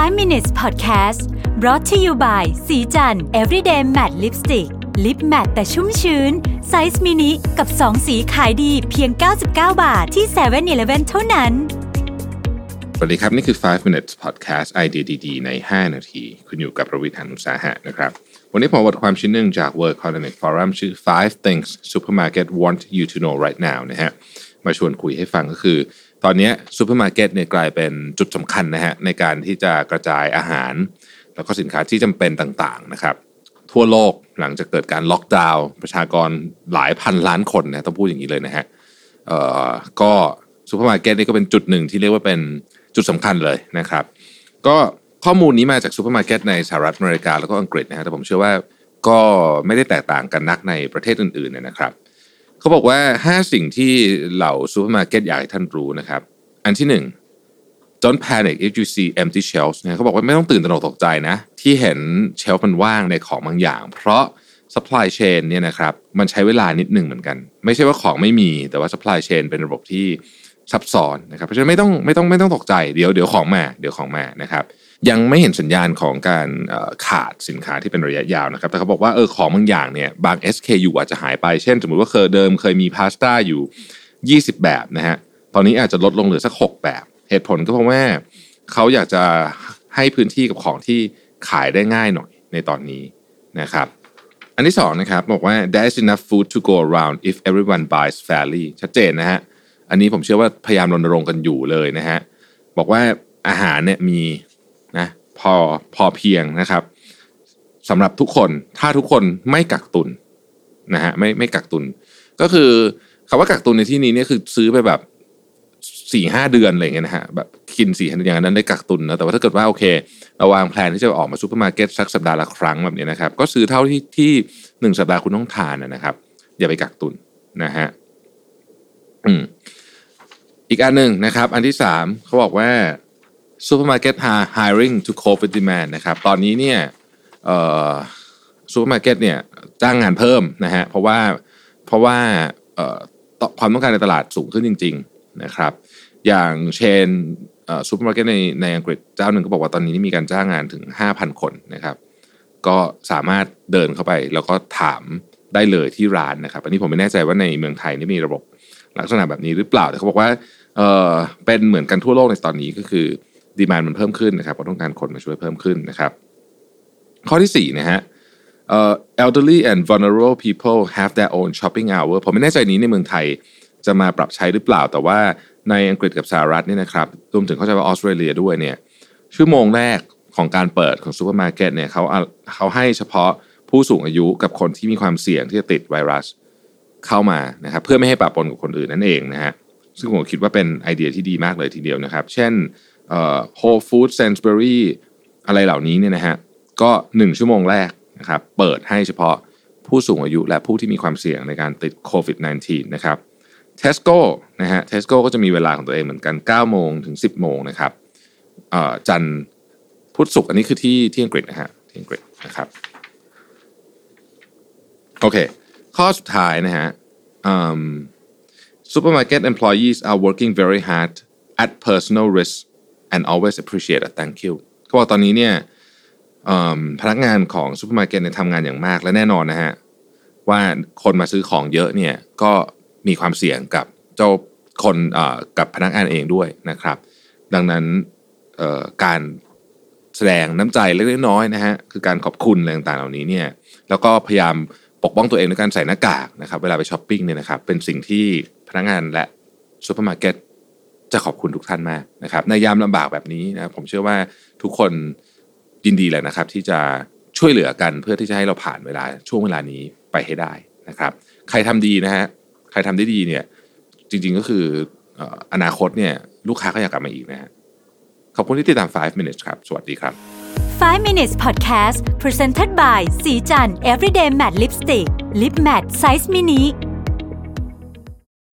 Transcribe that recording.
5 minutes podcast brought to you by ศรีจันทร์ everyday matte lipstick lip matte แต่ชุ่มชื้น ไซส์มินิกับ 2 สีขายดีเพียง 99 บาทที่7-Eleven เท่านั้น สวัสดีครับ นี่คือ 5 minutes podcast ไอเดียดีๆ ใน 5 นาที คุณอยู่กับผมรวิศ หาญอุตสาหะนะครับ วันนี้ผมบทความชิ้นหนึ่งจาก World Economic Forum ชื่อ 5 things supermarket want you to know right now นะฮะ มาชวนคุยให้ฟังก็คือ ตอนนี้ซูเปอร์มาร์เก็ตเนี่ยกลายเป็นจุดสำคัญนะฮะในการที่จะกระจายอาหาร แล้วก็สินค้าที่จำเป็นต่างๆนะครับ ทั่วโลกหลังจากเกิดการล็อกดาวน์ประชากรหลายพันล้านคนนะต้องพูดอย่างนี้เลยนะฮะเอ่อก็ซูเปอร์มาร์เก็ตนี่ก็เป็นจุดหนึ่งที่เรียกว่าเป็นจุดสำคัญเลยนะครับ ก็ข้อมูลนี้มาจากซูเปอร์มาร์เก็ตในสหรัฐอเมริกาแล้วก็อังกฤษนะฮะแต่ผมเชื่อว่าก็ไม่ได้แตกต่างกันนักในประเทศอื่นๆนนะครับ เขาบอกว่า 5 สิ่งที่เหล่าซูเปอร์มาร์เก็ตอยากให้ท่านรู้นะครับ อันที่ 1 don't panic if you see empty shelves นะเขาบอกว่าไม่ต้องตื่นตระหนกตกใจนะ ที่เห็น shelf มันว่างในของบางอย่าง เพราะ supply chain เนี่ยนะครับมันใช้เวลานิดหนึ่งเหมือนกัน ไม่ใช่ว่าของไม่มีแต่ว่า supply chain เป็นระบบที่ซับซ้อนนะครับเพราะฉะนั้นไม่ต้องไม่ต้องไม่ต้องตกใจเดี๋ยวเดี๋ยวของมาเดี๋ยวของมานะครับ ยังไม่เห็นสัญญาณของการขาดสินค้าที่เป็นระยะยาวนะครับ แต่เขาบอกว่าเออของบางอย่างเนี่ยบาง SKU อาจจะหายไป เช่น สมมติว่าเคยเดิมเคยมีพาสต้าอยู่ 20 แบบนะฮะ ตอนนี้อาจจะลดลงเหลือสัก 6 แบบ เหตุผลก็เพราะว่าเขาอยากจะให้พื้นที่กับของที่ขายได้ง่ายหน่อยในตอนนี้นะครับ อันที่สองนะครับบอกว่า there's enough food to go around if everyone buys fairly ชัดเจนนะฮะ อันนี้ผมเชื่อว่าพยายามรณรงค์กันอยู่เลยนะฮะ บอกว่าอาหารเนี่ยมี นะพอพอเพียงนะครับสำหรับทุกคนถ้าทุกคนไม่กักตุนนะฮะไม่ไม่กักตุน ก็คือคำว่ากักตุนในที่นี้เนี่ยคือซื้อไปแบบสี่ห้าเดือนอะไรเงี้ยนะฮะแบบกินสี่อย่างนั้นได้กักตุนนะแต่ว่าถ้าเกิดว่าโอเคเราวางแผนที่จะออกมาซูเปอร์มาร์เก็ตสักสัปดาห์ละครั้งแบบนี้นะครับก็ซื้อเท่าที่ที่หนึ่งสัปดาห์คุณต้องทานนะนะครับ อย่าไปกักตุนนะฮะอืมอีกอันหนึ่งนะครับ อันที่สามเขาบอกว่า ซูเปอร์มาร์เก็ต are hiring to cope with demand นะครับตอนนี้เนี่ยซูเปอร์มาร์เก็ตเนี่ยจ้างงานเพิ่มนะฮะเพราะว่าเพราะว่าความต้องการในตลาดสูงขึ้นจริง ๆนะครับ อย่าง chain ซูเปอร์มาร์เก็ตในในอังกฤษเจ้าหนึ่งก็บอกว่าตอนนี้มีการจ้างงานถึง 5,000 คนนะครับ ก็สามารถเดินเข้าไปแล้วก็ถามได้เลยที่ร้านนะครับ อันนี้ผมไม่แน่ใจว่าในเมืองไทยนี่มีระบบลักษณะแบบนี้หรือเปล่าแต่เขาบอกว่าเออเป็นเหมือนกันทั่วโลกในตอนนี้ก็คือ demand มันเพิ่มขึ้นนะครับก็ต้องการคนมาช่วยเพิ่มขึ้นนะครับ ข้อที่4นะฮะเอ่อ elderly and vulnerable people have their own shopping hour ผมไม่แน่ใจนี้ในเมืองไทยจะมาปรับใช้หรือเปล่า แต่ว่าในอังกฤษกับสหรัฐเนี่ยนะครับรวมถึงเข้าใจว่าออสเตรเลียด้วยเนี่ยชั่วโมงแรกของการเปิดของซูเปอร์มาร์เก็ตเนี่ยเขาเขาให้เฉพาะผู้สูงอายุกับคนที่มีความเสี่ยงที่จะติดไวรัสเข้ามานะครับเพื่อไม่ให้ปะปนกับคนอื่นนั่นเองนะฮะซึ่งผมคิดว่าเป็นไอเดียที่ดีมากเลยทีเดียวนะครับ เช่น เอ่อ Whole Foods Sainsbury อะไรเหล่านี้เนี่ยนะฮะก็ 1 ชั่วโมงแรกนะครับเปิดให้เฉพาะผู้สูงอายุและผู้ที่มีความเสี่ยงในการติดโควิด -19 นะครับ Tesco นะฮะ Tesco ก็จะมีเวลาของตัวเองเหมือนกัน 9 โมงถึง 10 โมงนะครับจันทร์พุธศุกร์อันนี้คือที่ที่อังกฤษนะฮะที่อังกฤษนะครับโอเค ข้อสุดท้ายนะฮะ supermarket employees are working very hard at personal risk and always appreciate a thank you เขาบอกตอนนี้เนี่ยพนักงานของซูเปอร์มาร์เก็ตเนี่ยทำงานอย่างมากและแน่นอนนะฮะว่าคนมาซื้อของเยอะเนี่ยก็มีความเสี่ยงกับเจ้าคนกับพนักงานเองด้วยนะครับ ดังนั้นการแสดงน้ำใจเล็กน้อยนะฮะคือการขอบคุณอะไรต่างๆเหล่านี้เนี่ยแล้วก็พยายามปกป้องตัวเองด้วยการใส่หน้ากากนะครับ เวลาไปช้อปปิ้งเนี่ยนะครับเป็นสิ่งที่พนักงานและซูเปอร์มาร์เก็ต จะขอบคุณทุกท่านมากนะครับ ในยามลำบากแบบนี้นะผมเชื่อว่าทุกคนยินดีแหละนะครับ ที่จะช่วยเหลือกันเพื่อที่จะให้เราผ่านเวลาช่วงเวลานี้ไปให้ได้นะครับ ใครทำดีนะฮะใครทำได้ดีเนี่ยจริงๆก็คืออนาคตเนี่ยลูกค้าก็อยากกลับมาอีกนะฮะขอบคุณที่ติดตาม 5 minutes ครับ สวัสดีครับ 5 minutes podcast presented by สีจัน everyday matte lipstick lip matte size mini